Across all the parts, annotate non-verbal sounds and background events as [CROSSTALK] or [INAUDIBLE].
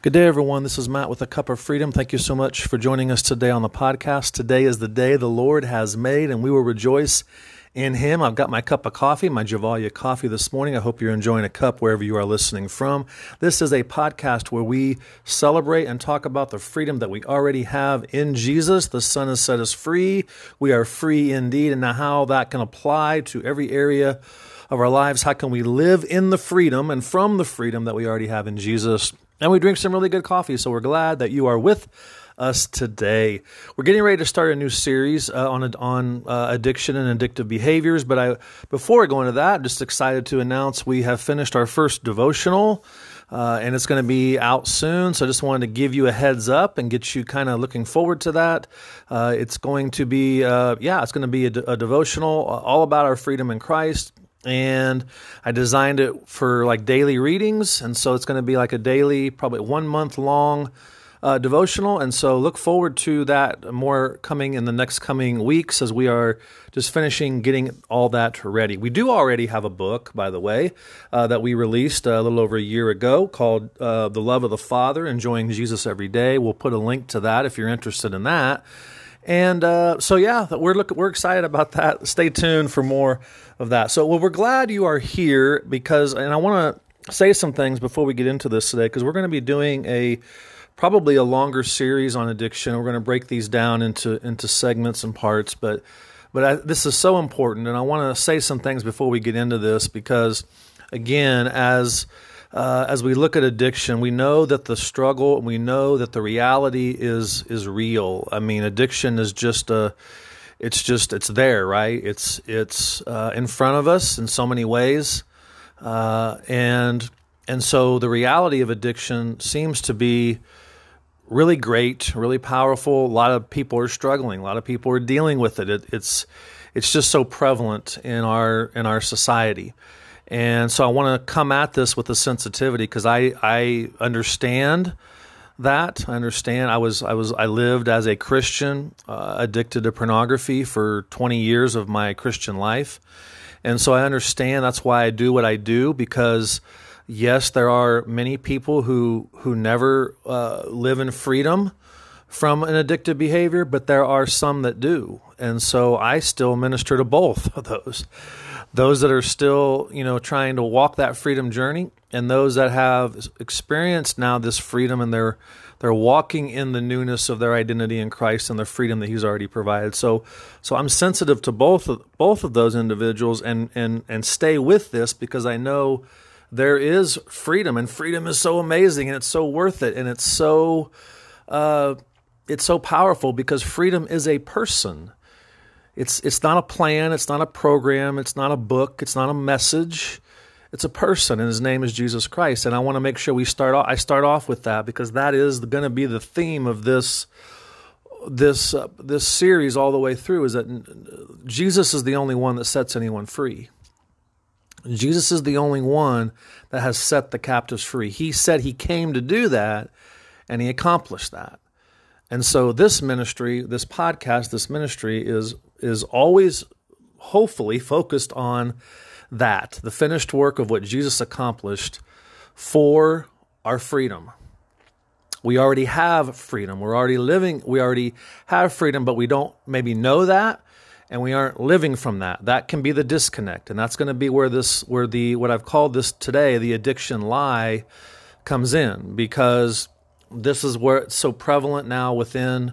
Good day, everyone. This is Matt with a Cup of Freedom. Thank you so much for joining us today on the podcast. Today is the day the Lord has made, and we will rejoice in Him. I've got my cup of coffee, my Gevalia coffee this morning. I hope you're enjoying a cup wherever you are listening from. This is a podcast where we celebrate and talk about the freedom that we already have in Jesus. The Son has set us free. We are free indeed, and now how that can apply to every area of our lives. How can we live in the freedom and from the freedom that we already have in Jesus? And we drink some really good coffee, so we're glad that you are with us today. We're getting ready to start a new series uh, on on uh, addiction and addictive behaviors. But I, before I go into that, I'm just excited to announce we have finished our first devotional. Uh, and it's going to be out soon. So I just wanted to give you a heads up and get you kind of looking forward to that. Uh, it's going to be, uh, yeah, it's going to be a, de- a devotional all about our freedom in Christ, and I designed it for like daily readings, and so it's going to be like a daily, probably one month long uh, devotional. And so look forward to that more coming in the next coming weeks as we are just finishing getting all that ready. We do already have a book, by the way, uh, that we released a little over a year ago called uh, "The Love of the Father: Enjoying Jesus Every Day." We'll put a link to that if you're interested in that. And uh, so, yeah, we're look, we're excited about that. Stay tuned for more of that. So, well, we're glad you are here because, and I want to say some things before we get into this today because we're going to be doing a probably a longer series on addiction. We're going to break these down into into segments and parts, but but I, this is so important, and I want to say some things before we get into this because, again, as uh, as we look at addiction, we know that the struggle, we know that the reality is is real. I mean, addiction is just a, it's just it's there, right? It's it's uh, in front of us in so many ways, uh, and and so the reality of addiction seems to be really great, really powerful. A lot of people are struggling. A lot of people are dealing with it. it it's it's just so prevalent in our in our society. And so I want to come at this with a sensitivity because I, I understand that. I understand. I was I was I lived as a Christian, uh, addicted to pornography for 20 years of my Christian life, and so I understand. That's why I do what I do because yes, there are many people who who never uh, live in freedom from an addictive behavior, but there are some that do, and so I still minister to both of those those that are still, you know, trying to walk that freedom journey and those that have experienced now this freedom and they're they're walking in the newness of their identity in Christ and the freedom that he's already provided. So so I'm sensitive to both of both of those individuals and and and stay with this because I know there is freedom and freedom is so amazing and it's so worth it and it's so uh, it's so powerful because freedom is a person it's it's not a plan, it's not a program, it's not a book, it's not a message. It's a person, and his name is Jesus Christ. And I want to make sure we start. Off, I start off with that because that is going to be the theme of this this uh, this series all the way through. Is that Jesus is the only one that sets anyone free. Jesus is the only one that has set the captives free. He said he came to do that, and he accomplished that. And so this ministry, this podcast, this ministry is is always hopefully focused on that, the finished work of what Jesus accomplished for our freedom. We already have freedom. We're already living, we already have freedom, but we don't maybe know that and we aren't living from that. That can be the disconnect. And that's going to be where this where the what I've called this today, the addiction lie comes in because this is where it's so prevalent now within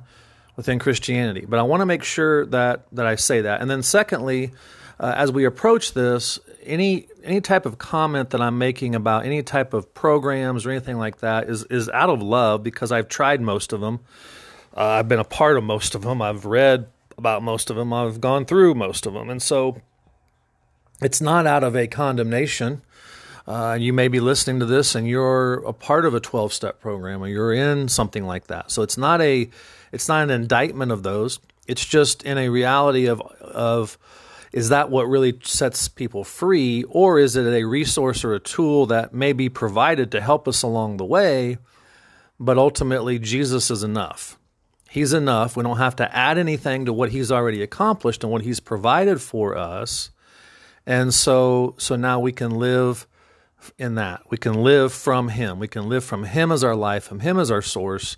within Christianity. But I want to make sure that that I say that. And then secondly, uh, as we approach this, any any type of comment that I'm making about any type of programs or anything like that is is out of love because I've tried most of them. Uh, I've been a part of most of them. I've read about most of them. I've gone through most of them, and so it's not out of a condemnation. Uh, you may be listening to this and you're a part of a 12 step program or you're in something like that. So it's not a it's not an indictment of those. It's just in a reality of of is that what really sets people free or is it a resource or a tool that may be provided to help us along the way but ultimately Jesus is enough. He's enough. We don't have to add anything to what he's already accomplished and what he's provided for us. And so so now we can live in that. We can live from Him. We can live from Him as our life, from Him as our source,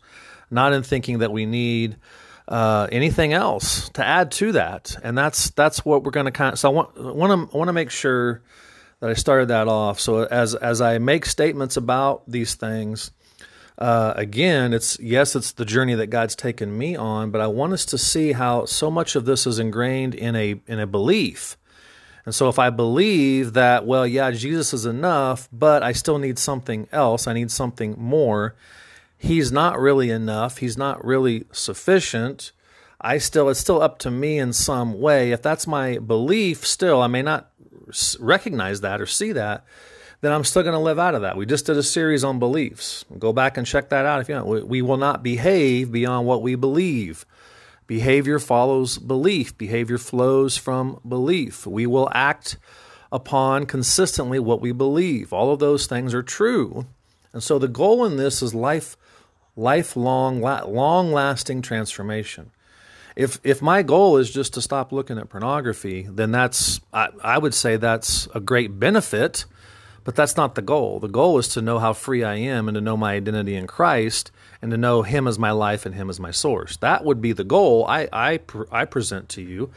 not in thinking that we need uh, anything else to add to that. And that's that's what we're going to kind of. So I want want to want to make sure that I started that off. So as as I make statements about these things, uh, again, it's yes, it's the journey that God's taken me on, but I want us to see how so much of this is ingrained in a in a belief. And so if I believe that, well, yeah, Jesus is enough, but I still need something else, I need something more, he's not really enough, he's not really sufficient. I still it's still up to me in some way. If that's my belief still, I may not recognize that or see that, then I'm still going to live out of that. We just did a series on beliefs. Go back and check that out if you want. We, we will not behave beyond what we believe. Behavior follows belief. Behavior flows from belief. We will act upon consistently what we believe. All of those things are true. And so the goal in this is life lifelong long lasting transformation if if my goal is just to stop looking at pornography, then that's I, I would say that's a great benefit, but that's not the goal. The goal is to know how free I am and to know my identity in Christ and to know Him as my life and Him as my source. That would be the goal I I, I present to you,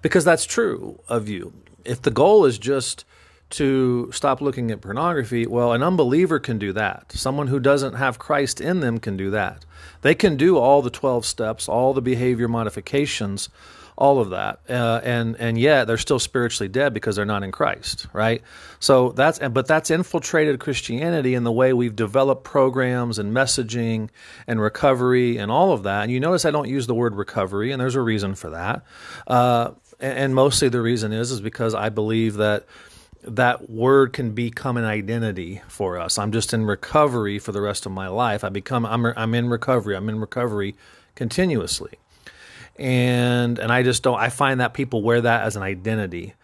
because that's true of you. If the goal is just to stop looking at pornography, well, an unbeliever can do that. Someone who doesn't have Christ in them can do that. They can do all the 12 steps, all the behavior modifications, all of that. Uh, and and yet they're still spiritually dead because they're not in Christ, right? So that's but that's infiltrated Christianity in the way we've developed programs and messaging and recovery and all of that. And you notice I don't use the word recovery, and there's a reason for that. Uh, and mostly the reason is is because I believe that that word can become an identity for us. I'm just in recovery for the rest of my life. I become I'm I'm in recovery. I'm in recovery continuously. And and I just don't I find that people wear that as an identity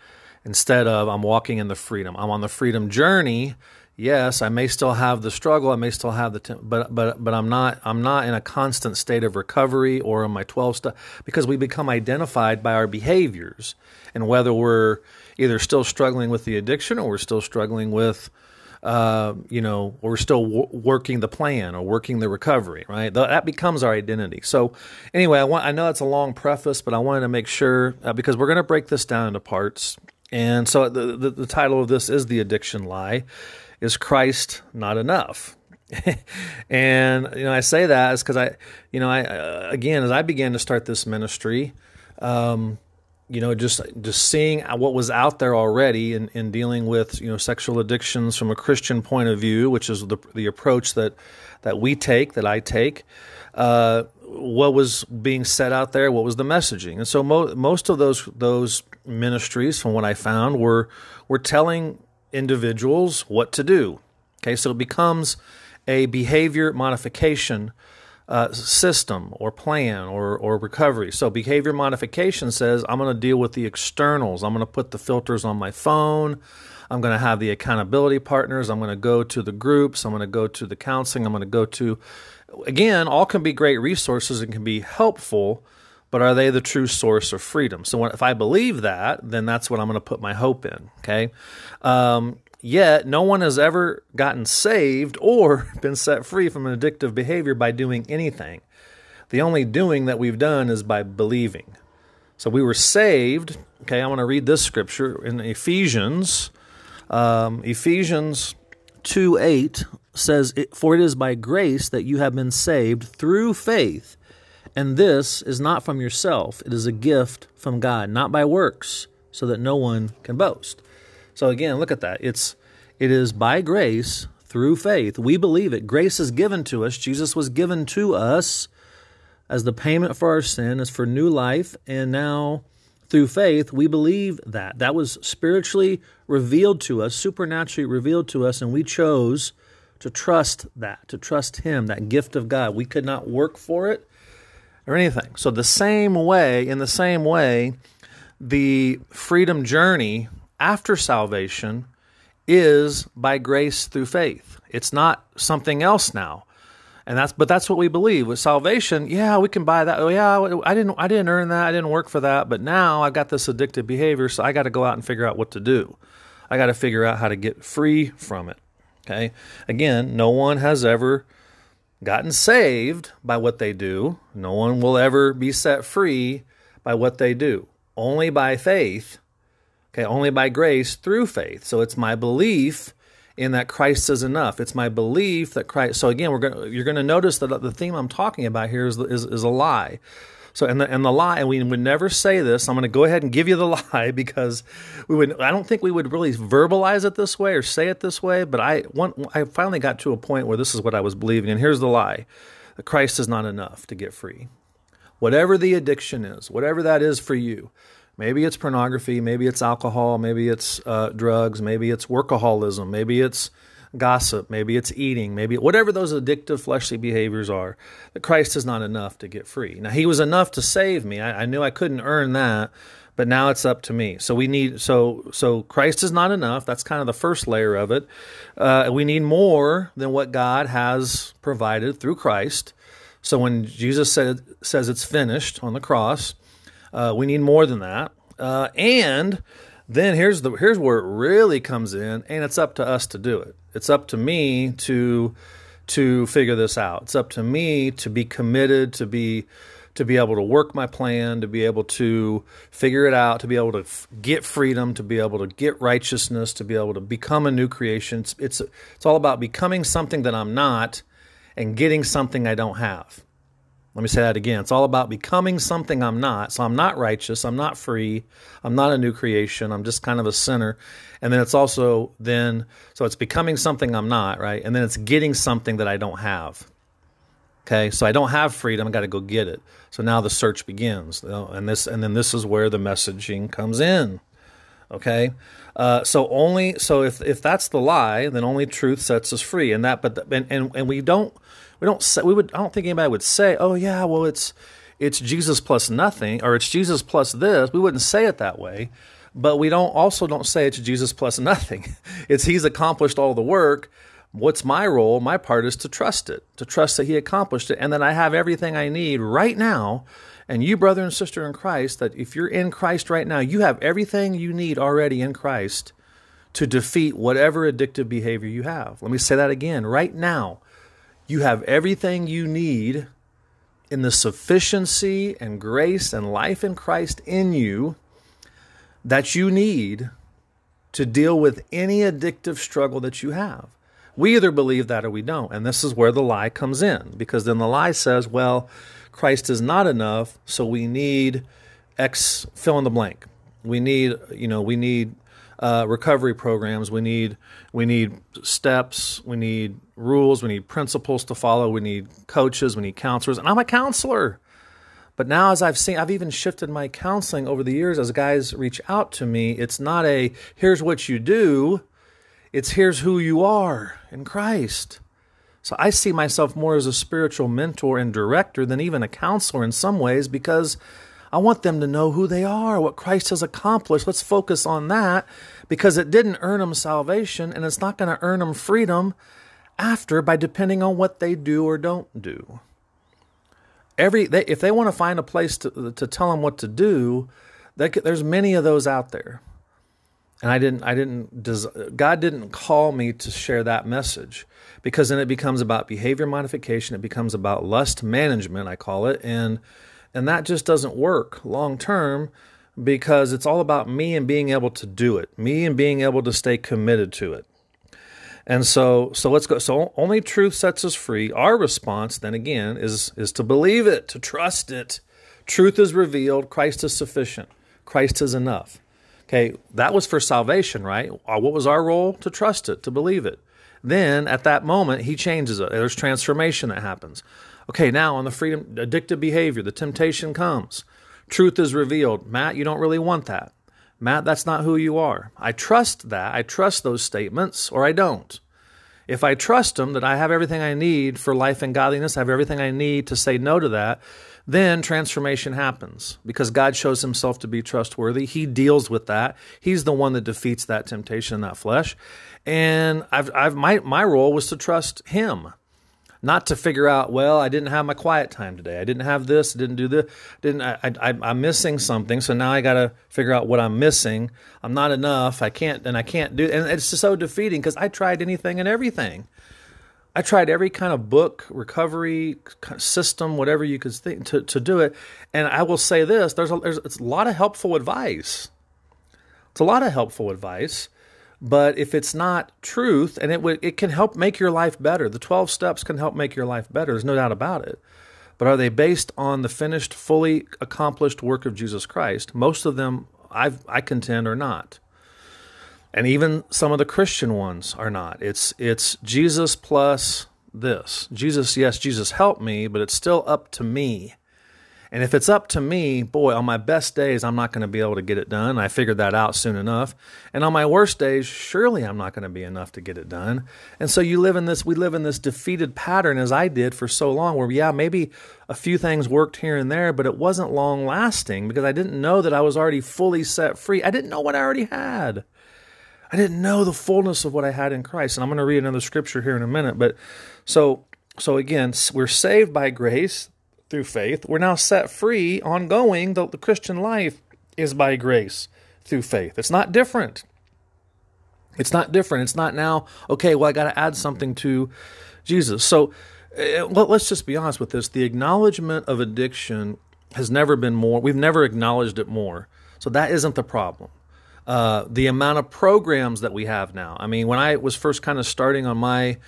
instead of I'm walking in the freedom. I'm on the freedom journey. Yes, I may still have the struggle, I may still have the but but but I'm not I'm not in a constant state of recovery or in my 12 step because we become identified by our behaviors and whether we're either still struggling with the addiction or we're still struggling with uh, you know, we're still w- working the plan or working the recovery, right? That becomes our identity. So, anyway, I want I know that's a long preface, but I wanted to make sure uh, because we're going to break this down into parts. And so, the, the, the title of this is the addiction lie: Is Christ not enough? [LAUGHS] and you know, I say that is because I, you know, I uh, again as I began to start this ministry. Um, you know, just just seeing what was out there already in, in dealing with you know sexual addictions from a Christian point of view, which is the the approach that that we take, that I take. Uh, what was being said out there? What was the messaging? And so mo- most of those those ministries, from what I found, were were telling individuals what to do. Okay, so it becomes a behavior modification uh, system or plan or, or recovery. So, behavior modification says I'm going to deal with the externals. I'm going to put the filters on my phone. I'm going to have the accountability partners. I'm going to go to the groups. I'm going to go to the counseling. I'm going to go to, again, all can be great resources and can be helpful, but are they the true source of freedom? So, if I believe that, then that's what I'm going to put my hope in. Okay. Um, Yet, no one has ever gotten saved or [LAUGHS] been set free from an addictive behavior by doing anything. The only doing that we've done is by believing. So we were saved. Okay, I want to read this scripture in Ephesians. Um, Ephesians 2 8 says, For it is by grace that you have been saved through faith. And this is not from yourself, it is a gift from God, not by works, so that no one can boast. So again, look at that. It's it is by grace through faith. We believe it. Grace is given to us. Jesus was given to us as the payment for our sin, as for new life, and now through faith, we believe that. That was spiritually revealed to us, supernaturally revealed to us, and we chose to trust that, to trust Him, that gift of God. We could not work for it or anything. So, the same way, in the same way, the freedom journey after salvation is by grace through faith. It's not something else now. And that's but that's what we believe with salvation. Yeah, we can buy that. Oh yeah, I didn't I didn't earn that. I didn't work for that, but now I've got this addictive behavior, so I got to go out and figure out what to do. I got to figure out how to get free from it. Okay. Again, no one has ever gotten saved by what they do. No one will ever be set free by what they do. Only by faith. Okay. Only by grace through faith. So it's my belief in that Christ is enough. It's my belief that Christ. So again, we're gonna You're going to notice that the theme I'm talking about here is is, is a lie. So and the and the lie, and we would never say this. I'm going to go ahead and give you the [LAUGHS] lie because we would. I don't think we would really verbalize it this way or say it this way. But I one I finally got to a point where this is what I was believing, and here's the lie: that Christ is not enough to get free. Whatever the addiction is, whatever that is for you, maybe it's pornography, maybe it's alcohol, maybe it's uh, drugs, maybe it's workaholism, maybe it's gossip, maybe it's eating, maybe whatever those addictive fleshly behaviors are, that Christ is not enough to get free. Now, He was enough to save me. I, I knew I couldn't earn that, but now it's up to me. So we need so so Christ is not enough. That's kind of the first layer of it. Uh, we need more than what God has provided through Christ. So when Jesus said says it's finished on the cross, uh, we need more than that. Uh, and then here's the here's where it really comes in, and it's up to us to do it. It's up to me to to figure this out. It's up to me to be committed, to be to be able to work my plan, to be able to figure it out, to be able to f- get freedom, to be able to get righteousness, to be able to become a new creation. It's, it's it's all about becoming something that I'm not and getting something I don't have. Let me say that again. It's all about becoming something I'm not. So I'm not righteous. I'm not free. I'm not a new creation. I'm just kind of a sinner. And then it's also then, so it's becoming something I'm not, right? And then it's getting something that I don't have. Okay, so I don't have freedom. I got to go get it. So now the search begins, and this, and then this is where the messaging comes in. Okay, uh, so only so if if that's the lie, then only truth sets us free, and that. But the, and, and and we don't we don't say we would I don't think anybody would say, oh yeah, well it's it's Jesus plus nothing or it's Jesus plus this. We wouldn't say it that way, but we don't also don't say it's Jesus plus nothing. [LAUGHS] It's He's accomplished all the work. What's my role? My part is to trust it, to trust that He accomplished it, and then I have everything I need right now. And you, brother and sister in Christ, that if you're in Christ right now, you have everything you need already in Christ to defeat whatever addictive behavior you have. Let me say that again. Right now, you have everything you need in the sufficiency and grace and life in Christ in you that you need to deal with any addictive struggle that you have. We either believe that or we don't. And this is where the lie comes in because then the lie says, well, Christ is not enough, so we need X fill in the blank. We need, you know, we need uh, recovery programs. We need we need steps. We need rules. We need principles to follow. We need coaches. We need counselors. And I'm a counselor. But now, as I've seen, I've even shifted my counseling over the years as guys reach out to me. It's not a here's what you do, it's here's who you are in Christ. So I see myself more as a spiritual mentor and director than even a counselor in some ways because I want them to know who they are, what Christ has accomplished. Let's focus on that because it didn't earn them salvation and it's not going to earn them freedom after by depending on what they do or don't do. Every they, if they want to find a place to to tell them what to do, they, there's many of those out there. And I didn't I didn't God didn't call me to share that message because then it becomes about behavior modification, it becomes about lust management, I call it, and and that just doesn't work long term because it's all about me and being able to do it, me and being able to stay committed to it. And so, so let's go. So only truth sets us free. Our response, then again, is is to believe it, to trust it. Truth is revealed. Christ is sufficient. Christ is enough. Okay, that was for salvation, right? Uh, what was our role? To trust it, to believe it. Then at that moment, He changes it. There's transformation that happens. Okay, now on the freedom, addictive behavior, the temptation comes. Truth is revealed. Matt, you don't really want that. Matt, that's not who you are. I trust that. I trust those statements, or I don't. If I trust them that I have everything I need for life and godliness, I have everything I need to say no to that, then transformation happens because God shows himself to be trustworthy. He deals with that. He's the one that defeats that temptation in that flesh. And I've, I've, my, my role was to trust him not to figure out well i didn't have my quiet time today i didn't have this didn't do this didn't I, I i'm missing something so now i got to figure out what i'm missing i'm not enough i can't and i can't do and it's so defeating because i tried anything and everything i tried every kind of book recovery system whatever you could think to, to do it and i will say this there's a, there's a lot of helpful advice it's a lot of helpful advice but if it's not truth, and it it can help make your life better. The twelve steps can help make your life better. There's no doubt about it. But are they based on the finished, fully accomplished work of Jesus Christ? Most of them, i I contend, are not. And even some of the Christian ones are not. It's it's Jesus plus this. Jesus, yes, Jesus helped me, but it's still up to me. And if it's up to me, boy, on my best days, I'm not going to be able to get it done. I figured that out soon enough. And on my worst days, surely I'm not going to be enough to get it done. And so you live in this, we live in this defeated pattern as I did for so long, where, yeah, maybe a few things worked here and there, but it wasn't long lasting because I didn't know that I was already fully set free. I didn't know what I already had. I didn't know the fullness of what I had in Christ. And I'm going to read another scripture here in a minute. But so, so again, we're saved by grace through faith. We're now set free, ongoing. The, the Christian life is by grace through faith. It's not different. It's not different. It's not now, okay, well, I got to add something to Jesus. So uh, well, let's just be honest with this. The acknowledgement of addiction has never been more, we've never acknowledged it more. So that isn't the problem. Uh, the amount of programs that we have now. I mean, when I was first kind of starting on my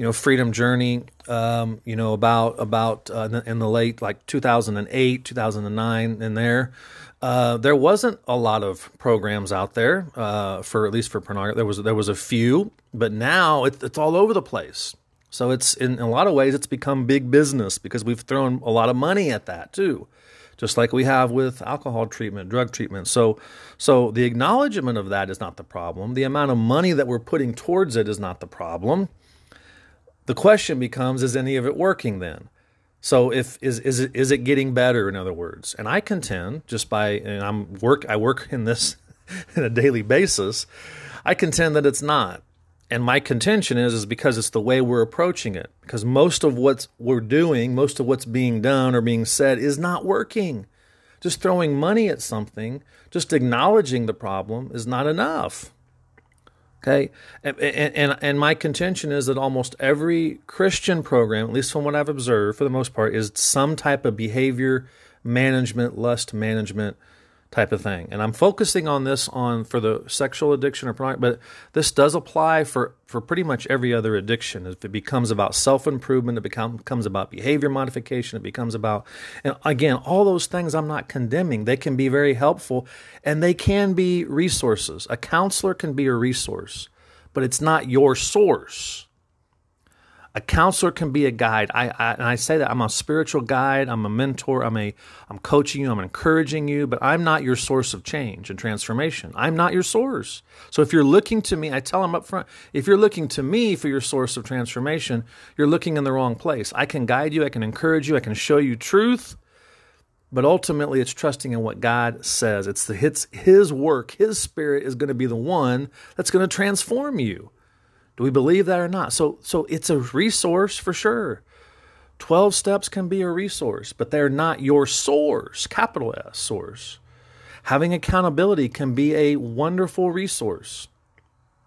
you know freedom journey um, you know about about uh, in the late like 2008 2009 in there uh, there wasn't a lot of programs out there uh, for at least for pornography there was there was a few but now it, it's all over the place so it's in, in a lot of ways it's become big business because we've thrown a lot of money at that too just like we have with alcohol treatment, drug treatment. So, so the acknowledgement of that is not the problem. The amount of money that we're putting towards it is not the problem. The question becomes is any of it working then? So if is is it is it getting better in other words? And I contend just by and I'm work I work in this [LAUGHS] in a daily basis, I contend that it's not. And my contention is is because it's the way we're approaching it. Because most of what we're doing, most of what's being done or being said is not working. Just throwing money at something, just acknowledging the problem is not enough. Okay, and, and, and my contention is that almost every Christian program, at least from what I've observed, for the most part, is some type of behavior management, lust management type of thing. And I'm focusing on this on for the sexual addiction or pornography, but this does apply for for pretty much every other addiction. If it becomes about self improvement, it become, becomes about behavior modification. It becomes about, and again, all those things I'm not condemning. They can be very helpful, and they can be resources. A counselor can be a resource, but it's not your source. A counselor can be a guide. I, I, and I say that I'm a spiritual guide. I'm a mentor. I'm a I'm coaching you. I'm encouraging you. But I'm not your source of change and transformation. I'm not your source. So if you're looking to me, I tell them up front. If you're looking to me for your source of transformation, you're looking in the wrong place. I can guide you. I can encourage you. I can show you truth. But ultimately, it's trusting in what God says. It's the it's His work. His Spirit is going to be the one that's going to transform you. Do we believe that or not? So, so it's a resource for sure. 12 steps can be a resource, but they're not your source, capital S source. Having accountability can be a wonderful resource,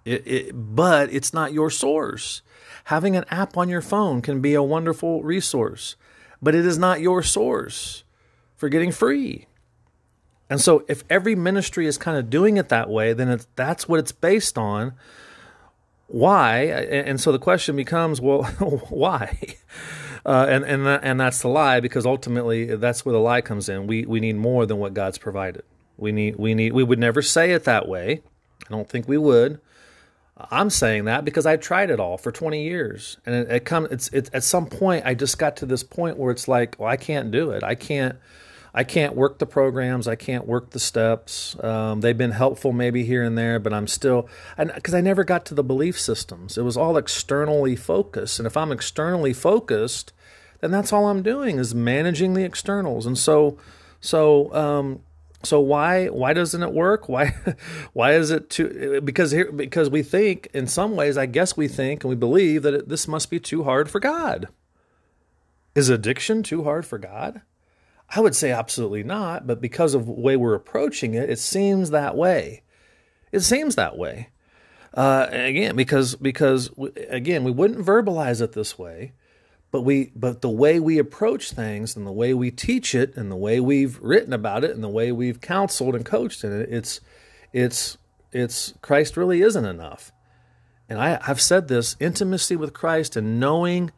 it, it, but it's not your source. Having an app on your phone can be a wonderful resource, but it is not your source for getting free. And so, if every ministry is kind of doing it that way, then that's what it's based on why? And so the question becomes, well, [LAUGHS] why? Uh, and and and that's the lie because ultimately that's where the lie comes in. We we need more than what God's provided. We need we need we would never say it that way. I don't think we would. I'm saying that because I tried it all for 20 years, and it, it come it's it, at some point I just got to this point where it's like, well, I can't do it. I can't I can't work the programs. I can't work the steps. Um, they've been helpful maybe here and there, but I'm still because I never got to the belief systems. It was all externally focused, and if I'm externally focused, then that's all I'm doing is managing the externals. And so, so, um, so why why doesn't it work? Why [LAUGHS] why is it too? Because here because we think in some ways, I guess we think and we believe that it, this must be too hard for God. Is addiction too hard for God? I would say absolutely not, but because of the way we're approaching it, it seems that way. It seems that way. Uh, again, because because again, we wouldn't verbalize it this way, but we but the way we approach things and the way we teach it and the way we've written about it and the way we've counseled and coached in it, it's it's it's Christ really isn't enough. And I, I've said this: intimacy with Christ and knowing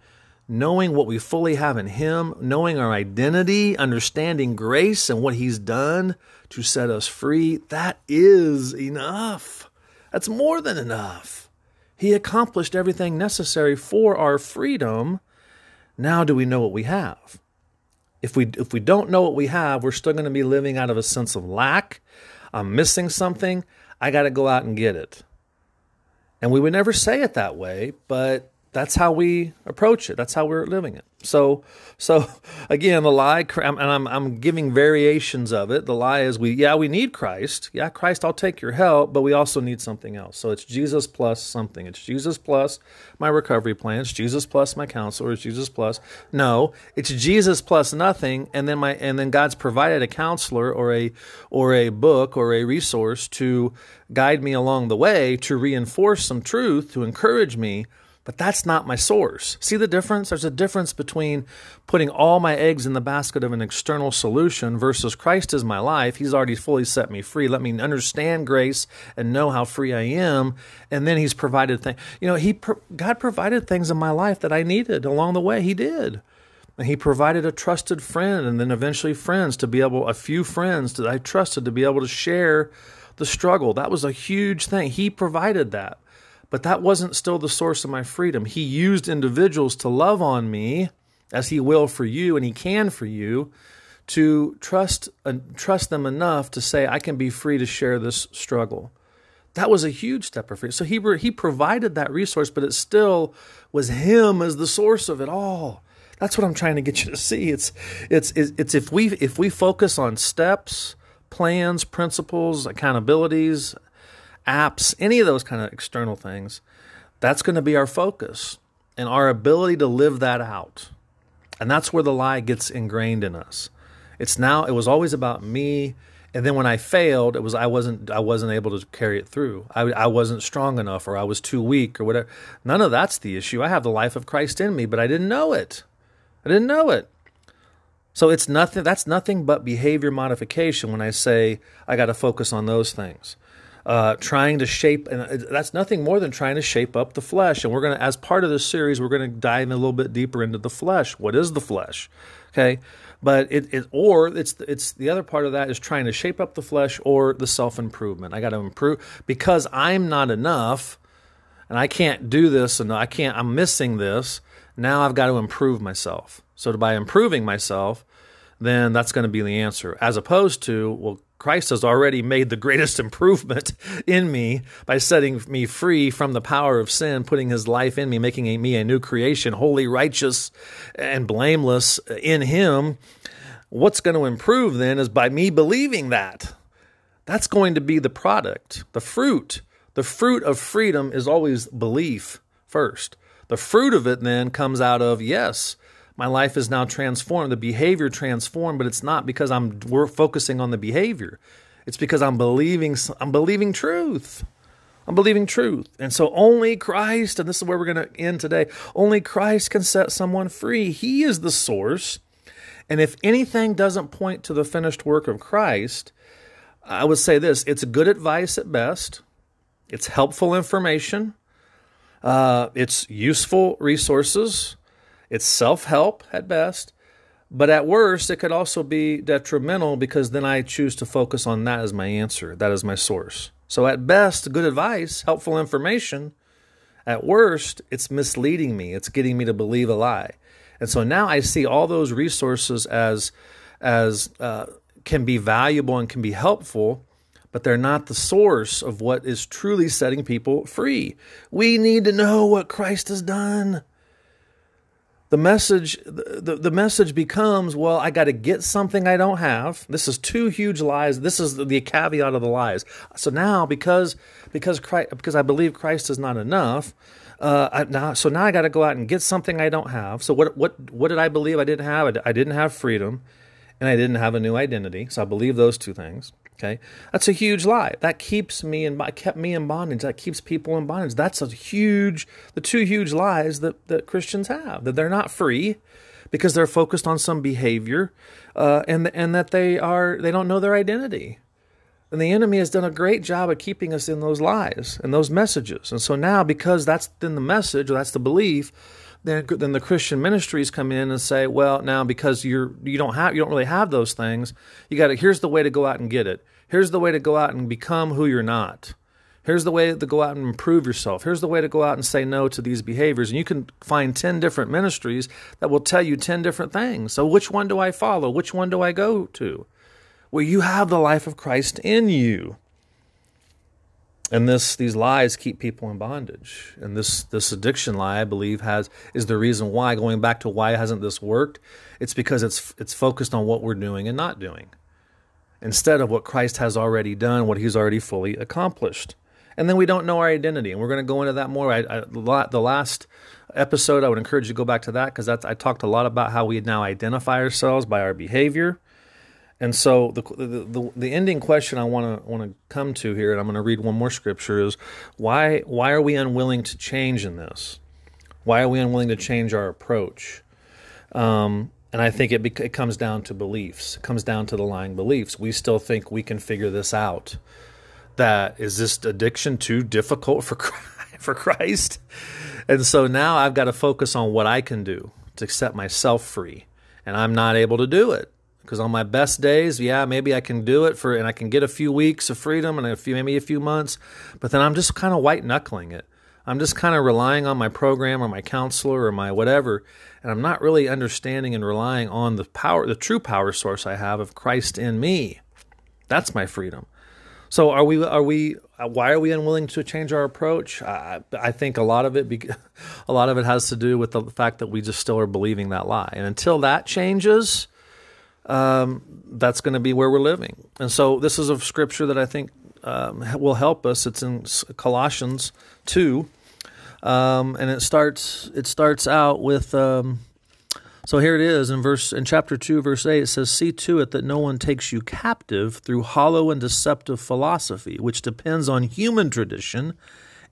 knowing what we fully have in Him, knowing our identity, understanding grace and what He's done to set us free, that is enough. That's more than enough. He accomplished everything necessary for our freedom. Now do we know what we have? If we if we don't know what we have, we're still going to be living out of a sense of lack. I'm missing something. I got to go out and get it. And we would never say it that way, but that's how we approach it. That's how we're living it. So, so [LAUGHS] again, the lie, and I'm, I'm giving variations of it. The lie is we, yeah, we need Christ. Yeah, Christ, I'll take your help, but we also need something else. So it's Jesus plus something. It's Jesus plus my recovery plan. It's Jesus plus my counselor. It's Jesus plus. No, it's Jesus plus nothing. And then my, and then God's provided a counselor or a, or a book or a resource to guide me along the way to reinforce some truth, to encourage me but that's not my source. See the difference? There's a difference between putting all my eggs in the basket of an external solution versus Christ is my life. He's already fully set me free. Let me understand grace and know how free I am. And then He's provided things. You know, He God provided things in my life that I needed along the way. He did. And he provided a trusted friend and then eventually friends to be able, a few friends that I trusted to be able to share the struggle. That was a huge thing. He provided that. But that wasn't still the source of my freedom. He used individuals to love on me as he will for you and he can for you to trust uh, trust them enough to say I can be free to share this struggle. That was a huge step of freedom. So he he provided that resource, but it still was him as the source of it all. That's what I'm trying to get you to see. It's it's it's if we if we focus on steps, plans, principles, accountabilities, apps, any of those kind of external things, that's going to be our focus and our ability to live that out. And that's where the lie gets ingrained in us. It's now it was always about me and then when I failed, it was I wasn't I wasn't able to carry it through. I, I wasn't strong enough, or I was too weak, or whatever. None of that's the issue. I have the life of Christ in me, but I didn't know it. I didn't know it. So it's nothing. That's nothing but behavior modification. When I say I got to focus on those things uh, trying to shape, and that's nothing more than trying to shape up the flesh. And we're going to, as part of this series, we're going to dive a little bit deeper into the flesh. What is the flesh? Okay, but it, it or it's it's the other part of that is trying to shape up the flesh or the self improvement. I got to improve because I'm not enough, and I can't do this, and I can't. I'm missing this. Now I've got to improve myself. So by improving myself, then that's going to be the answer. As opposed to, well, Christ has already made the greatest [LAUGHS] improvement in me by setting me free from the power of sin, putting his life in me, making me a new creation, holy, righteous, and blameless in him. What's going to improve then is by me believing that. That's going to be the product, the fruit. The fruit of freedom is always belief first. The fruit of it then comes out of, yes, my life is now transformed, the behavior transformed, but it's not because I'm we're focusing on the behavior. It's because I'm believing I'm believing truth. I'm believing truth. And so only Christ, and this is where we're going to end today, only Christ can set someone free. He is the source. And if anything doesn't point to the finished work of Christ, I would say this it's good advice at best, it's helpful information, uh, it's useful resources, it's self help at best, but at worst, it could also be detrimental because then I choose to focus on that as my answer, that is my source. So, at best, good advice, helpful information. At worst, it's misleading me, it's getting me to believe a lie. And so now I see all those resources as, as uh, can be valuable and can be helpful, but they're not the source of what is truly setting people free. We need to know what Christ has done. The message the, the message becomes well i got to get something i don't have this is two huge lies this is the, the caveat of the lies so now because because christ because i believe christ is not enough uh, I, now, so now I got to go out and get something I don't have. So what what what did I believe I didn't have? I, I didn't have freedom, and I didn't have a new identity. So I believe those two things. Okay, that's a huge lie. That keeps me in kept me in bondage. That keeps people in bondage. That's a huge, the two huge lies that that Christians have that they're not free because they're focused on some behavior, uh, and and that they are they don't know their identity. And the enemy has done a great job of keeping us in those lies and those messages. And so now, because that's in the message, or that's the belief, then then the Christian ministries come in and say, well, now because you're you don't have you don't really have those things, you got to here's the way to go out and get it. Here's the way to go out and become who you're not. Here's the way to go out and improve yourself. Here's the way to go out and say no to these behaviors. And you can find 10 different ministries that will tell you 10 different things. So, which one do I follow? Which one do I go to? Well, you have the life of Christ in you. And this these lies keep people in bondage. And this this addiction lie, I believe, has is the reason why, going back to why hasn't this worked? It's because it's it's focused on what we're doing and not doing. Instead of what Christ has already done, what he's already fully accomplished and then we don't know our identity, and we're going to go into that more. I, I, the last episode, I would encourage you to go back to that because I talked a lot about how we now identify ourselves by our behavior, and so the the, the, ending question I want to want to come to here, and I'm going to read one more scripture is why why are we unwilling to change in this? Why are we unwilling to change our approach? Um, and I think it, it comes down to beliefs. It comes down to the lying beliefs. We still think we can figure this out that is this addiction too difficult for [LAUGHS] for Christ? And so now I've got to focus on what I can do to set myself free. And I'm not able to do it because on my best days, yeah, maybe I can do it for and I can get a few weeks of freedom and a few maybe a few months, but then I'm just kind of white knuckling it. I'm just kind of relying on my program or my counselor or my whatever, and I'm not really understanding and relying on the power, the true power source I have of Christ in me. That's my freedom. So are we? Are we? Uh, why are we unwilling to change our approach? I, I think a lot of it, be, [LAUGHS] a lot of it has to do with the fact that we just still are believing that lie, and until that changes, um, that's going to be where we're living. And so this is a scripture that I think um, will help us. It's in Colossians two, um, and it starts. It starts out with. Um, so here it is in verse in chapter 2 verse 8 it says see to it that no one takes you captive through hollow and deceptive philosophy which depends on human tradition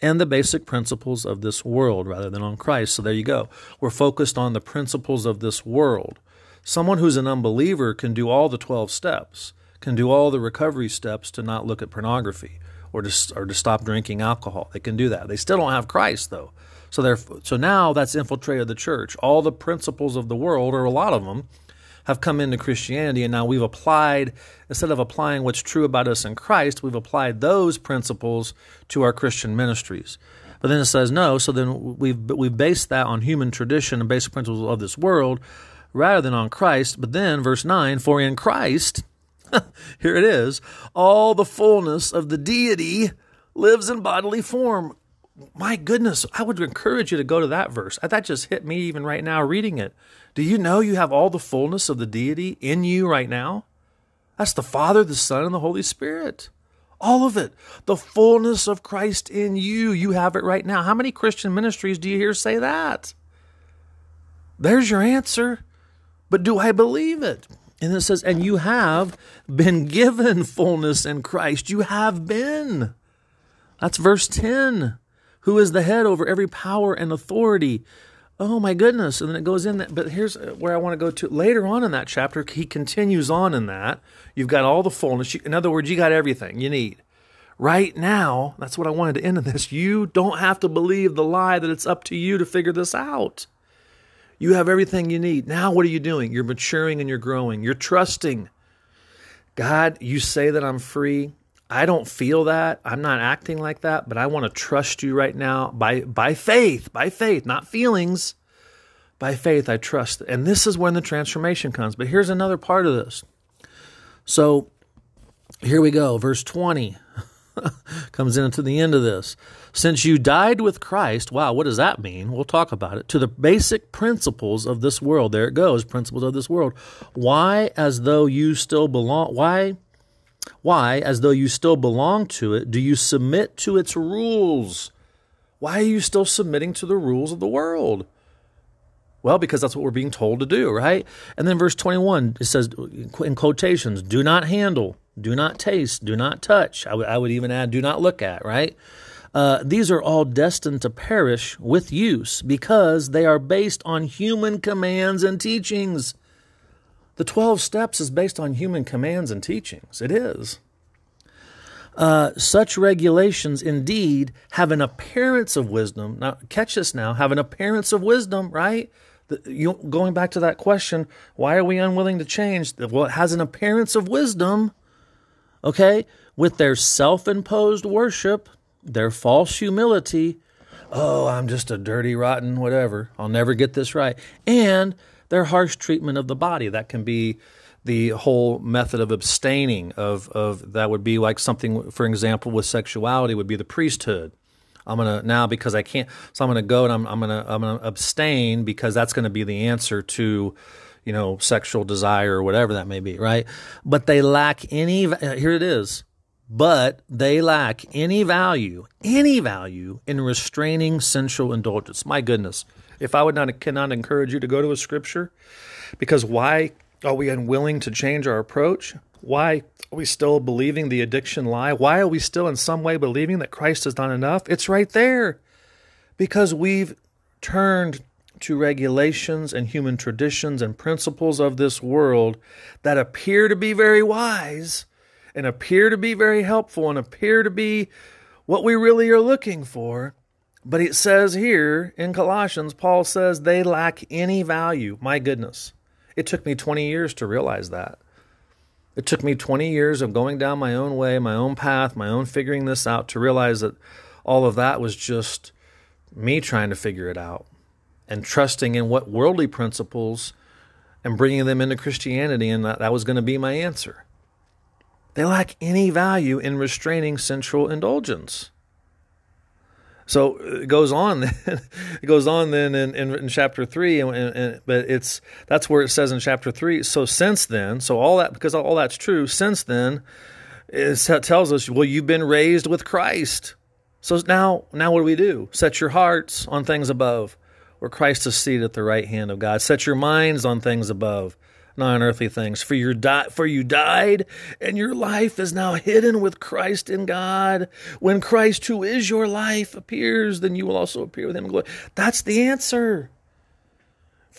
and the basic principles of this world rather than on Christ. So there you go. We're focused on the principles of this world. Someone who's an unbeliever can do all the 12 steps, can do all the recovery steps to not look at pornography or to, or to stop drinking alcohol. They can do that. They still don't have Christ though. So there, so now that's infiltrated the church. All the principles of the world, or a lot of them, have come into Christianity, and now we've applied instead of applying what's true about us in Christ, we've applied those principles to our Christian ministries. But then it says no. So then we've we've based that on human tradition and basic principles of this world, rather than on Christ. But then verse nine, for in Christ, [LAUGHS] here it is, all the fullness of the deity lives in bodily form my goodness, I would encourage you to go to that verse. Uh, that just hit me even right now reading it. Do you know you have all the fullness of the deity in you right now? That's the Father, the Son, and the Holy Spirit. All of it. The fullness of Christ in you. You have it right now. How many Christian ministries do you hear say that? There's your answer. But do I believe it? And it says, and you have been given fullness in Christ. You have been. That's verse 10 who is the head over every power and authority. Oh my goodness. And then it goes in that, but here's uh, where I want to go to later on in that chapter. He continues on in that. You've got all the fullness. In other words, you got everything you need. Right now, that's what I wanted to end in this. You don't have to believe the lie that it's up to you to figure this out. You have everything you need. Now, what are you doing? You're maturing and you're growing. You're trusting. God, you say that I'm free. I don't feel that. I'm not acting like that, but I want to trust you right now by by faith, by faith, not feelings. By faith I trust. And this is when the transformation comes. But here's another part of this. So here we go, verse 20. [LAUGHS] comes into the end of this. Since you died with Christ, wow, what does that mean? We'll talk about it. To the basic principles of this world. There it goes, principles of this world. Why, as though you still belong, why, why, as though you still belong to it, do you submit to its rules? Why are you still submitting to the rules of the world? Well, because that's what we're being told to do, right? And then verse 21, it says in quotations, do not handle, do not taste, do not touch. I, w- I would even add, do not look at, right? Uh, these are all destined to perish with use because they are based on human commands and teachings. The 12 steps is based on human commands and teachings. It is. Uh, such regulations indeed have an appearance of wisdom. Now, catch this now have an appearance of wisdom, right? you, going back to that question, why are we unwilling to change? Well, it has an appearance of wisdom, okay, with their self imposed worship, their false humility. Oh, I'm just a dirty, rotten, whatever. I'll never get this right. And their harsh treatment of the body. That can be the whole method of abstaining of, of that would be like something, for example, with sexuality would be the priesthood I'm gonna now because I can't. So I'm gonna go and I'm I'm gonna I'm gonna abstain because that's gonna be the answer to, you know, sexual desire or whatever that may be, right? But they lack any. Uh, here it is. But they lack any value, any value in restraining sensual indulgence. My goodness, if I would not cannot encourage you to go to a scripture, because why are we unwilling to change our approach? Why are we still believing the addiction lie? Why are we still in some way believing that Christ is not enough? It's right there. Because we've turned to regulations and human traditions and principles of this world that appear to be very wise and appear to be very helpful and appear to be what we really are looking for. But it says here in Colossians, Paul says they lack any value. My goodness. It took me 20 years to realize that. It took me 20 years of going down my own way, my own path, my own figuring this out to realize that all of that was just me trying to figure it out and trusting in what worldly principles and bringing them into Christianity, and that, that was going to be my answer. They lack any value in restraining sensual indulgence. So it goes on. Then, [LAUGHS] it goes on then in, in, in chapter three, and, and, but it's that's where it says in chapter three. So since then, so all that because all that's true. Since then, it tells us, well, you've been raised with Christ. So now, now what do we do? Set your hearts on things above, where Christ is seated at the right hand of God. Set your minds on things above, not on earthly things. For you di- for you died, and your life is now hidden with Christ in God. When Christ, who is your life, appears, then you will also appear with him in glory. That's the answer.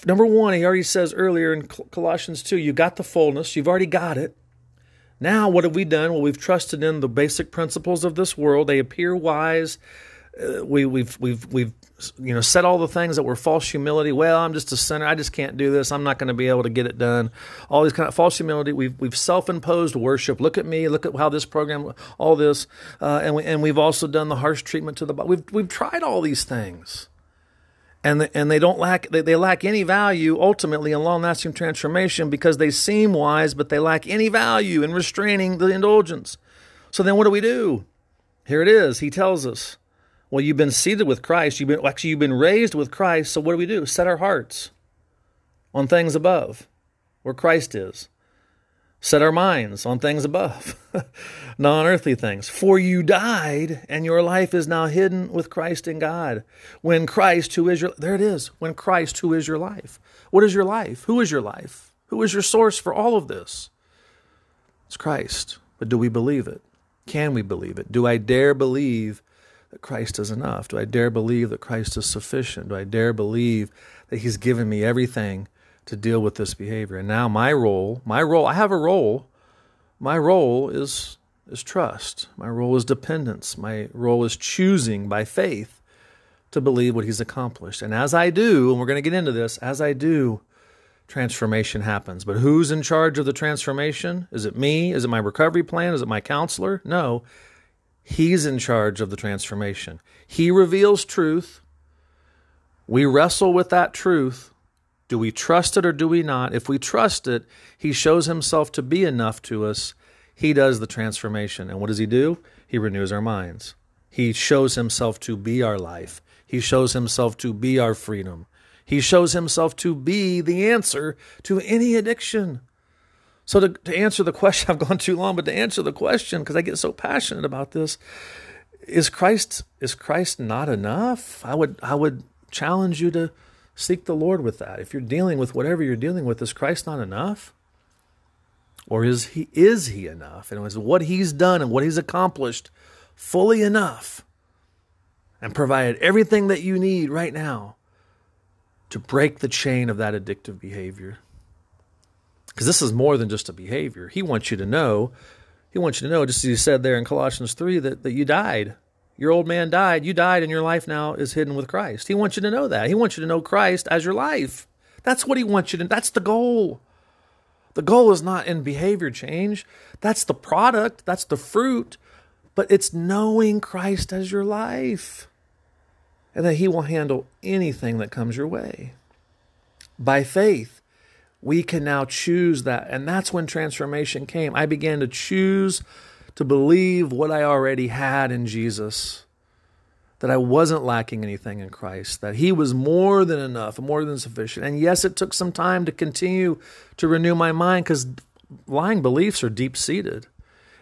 Number one, he already says earlier in Colossians 2, you got the fullness, you've already got it. Now, what have we done? Well, we've trusted in the basic principles of this world. They appear wise. Uh, we, we've we've we've you know said all the things that were false humility. Well, I'm just a sinner. I just can't do this. I'm not going to be able to get it done. All these kind of false humility. We've we've self-imposed worship. Look at me. Look at how this program. All this, uh, and we and we've also done the harsh treatment to the body. We've we've tried all these things. And, the, and they don't lack they, they lack any value ultimately in long lasting transformation because they seem wise but they lack any value in restraining the indulgence. So then what do we do? Here it is. He tells us well, you've been seated with Christ. You've been actually you've been raised with Christ. So what do we do? Set our hearts on things above, where Christ is. Set our minds on things above, [LAUGHS] non earthly things. For you died, and your life is now hidden with Christ in God. When Christ, who is your, there it is, when Christ, who is your life. What is your life? Who is your life? Who is your source for all of this? It's Christ. But do we believe it? Can we believe it? Do I dare believe that Christ is enough? Do I dare believe that Christ is sufficient? Do I dare believe that He's given me everything to deal with this behavior? And now my role, my role, I have a role. My role is is trust. My role is dependence. My role is choosing by faith to believe what He's accomplished. And as I do, and we're going to get into this, as I do, transformation happens. But who's in charge of the transformation? Is it me? Is it my recovery plan? Is it my counselor? No. He's in charge of the transformation. He reveals truth. We wrestle with that truth. Do we trust it or do we not? If we trust it, He shows Himself to be enough to us. He does the transformation. And what does He do? He renews our minds. He shows himself to be our life. He shows himself to be our freedom. He shows himself to be the answer to any addiction. So, to, to answer the [LAUGHS] question, I've gone too long, but to answer the question, because I get so passionate about this, is Christ is Christ not enough? I would I would challenge you to seek the Lord with that. If you're dealing with whatever you're dealing with, is Christ not enough? Or is he is he enough? And is what he's done and what he's accomplished fully enough and provided everything that you need right now to break the chain of that addictive behavior. Because this is more than just a behavior. He wants you to know, he wants you to know, just as he said there in Colossians 3, that, that you died. Your old man died. You died, and your life now is hidden with Christ. He wants you to know that. He wants you to know Christ as your life. That's what he wants you to that's the goal. The goal is not in behavior change. That's the product, that's the fruit, but it's knowing Christ as your life and that He will handle anything that comes your way. By faith, we can now choose that. And that's when transformation came. I began to choose to believe what I already had in Jesus, that I wasn't lacking anything in Christ, that He was more than enough, more than sufficient. And yes, it took some time to continue to renew my mind because lying beliefs are deep seated.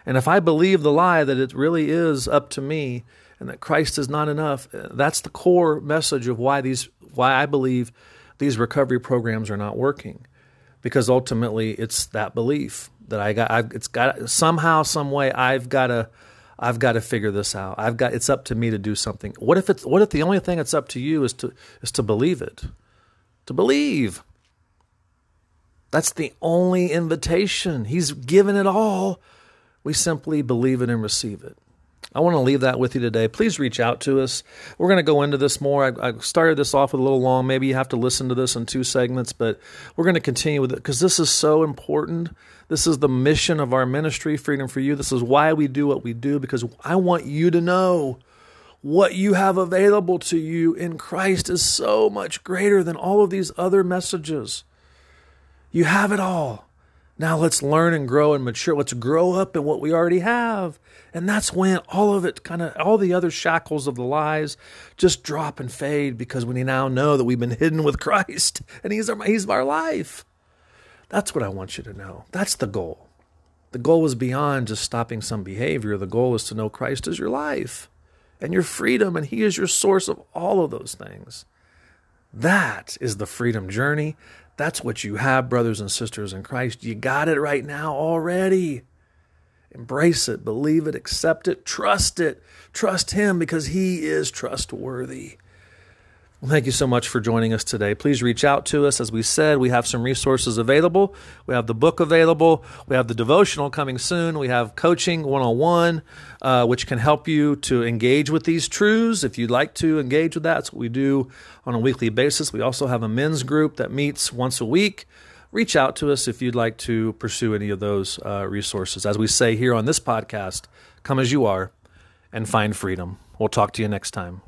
And if I believe the lie that it really is up to me and that Christ is not enough, eh, that's the core message of why these why I believe these recovery programs are not working. Because ultimately it's that belief that I got I've, it's got somehow some way I've got to I've got to figure this out. I've got it's up to me to do something. What if it's what if the only thing that's up to you is to is to believe it? To believe. That's the only invitation. He's given it all we simply believe it and receive it. I want to leave that with you today. Please reach out to us. We're going to go into this more. I, I, started this off with a little long. Maybe you have to listen to this in two segments, but we're going to continue with it because this is so important. This is the mission of our ministry, Freedom for You. This is why we do what we do because I want you to know what you have available to you in Christ is so much greater than all of these other messages. You have it all. Now let's learn and grow and mature. Let's grow up in what we already have. And that's when all of it kind of, all the other shackles of the lies just drop and fade because we now know that we've been hidden with [LAUGHS] Christ and He's our, he's our life. That's what I want you to know. That's the goal. The goal is beyond just stopping some behavior. The goal is to know Christ as your life and your freedom, and He is your source of all of those things. That is the freedom journey. That's what you have, brothers and sisters in Christ. You got it right now already. Embrace it, believe it, accept it, trust it. Trust Him because He is trustworthy. Well, thank you so much for joining us today. Please reach out to us. As we said, we have some resources available. We have the book available. We have the devotional coming soon. We have coaching one on one, which can help you to engage with these truths. If you'd like to engage with that, that's what we do on a weekly basis. We also have a men's group that meets once a week. Reach out to us if you'd like to pursue any of those uh, resources. As we say here on this podcast, come as you are and find freedom. We'll talk to you next time.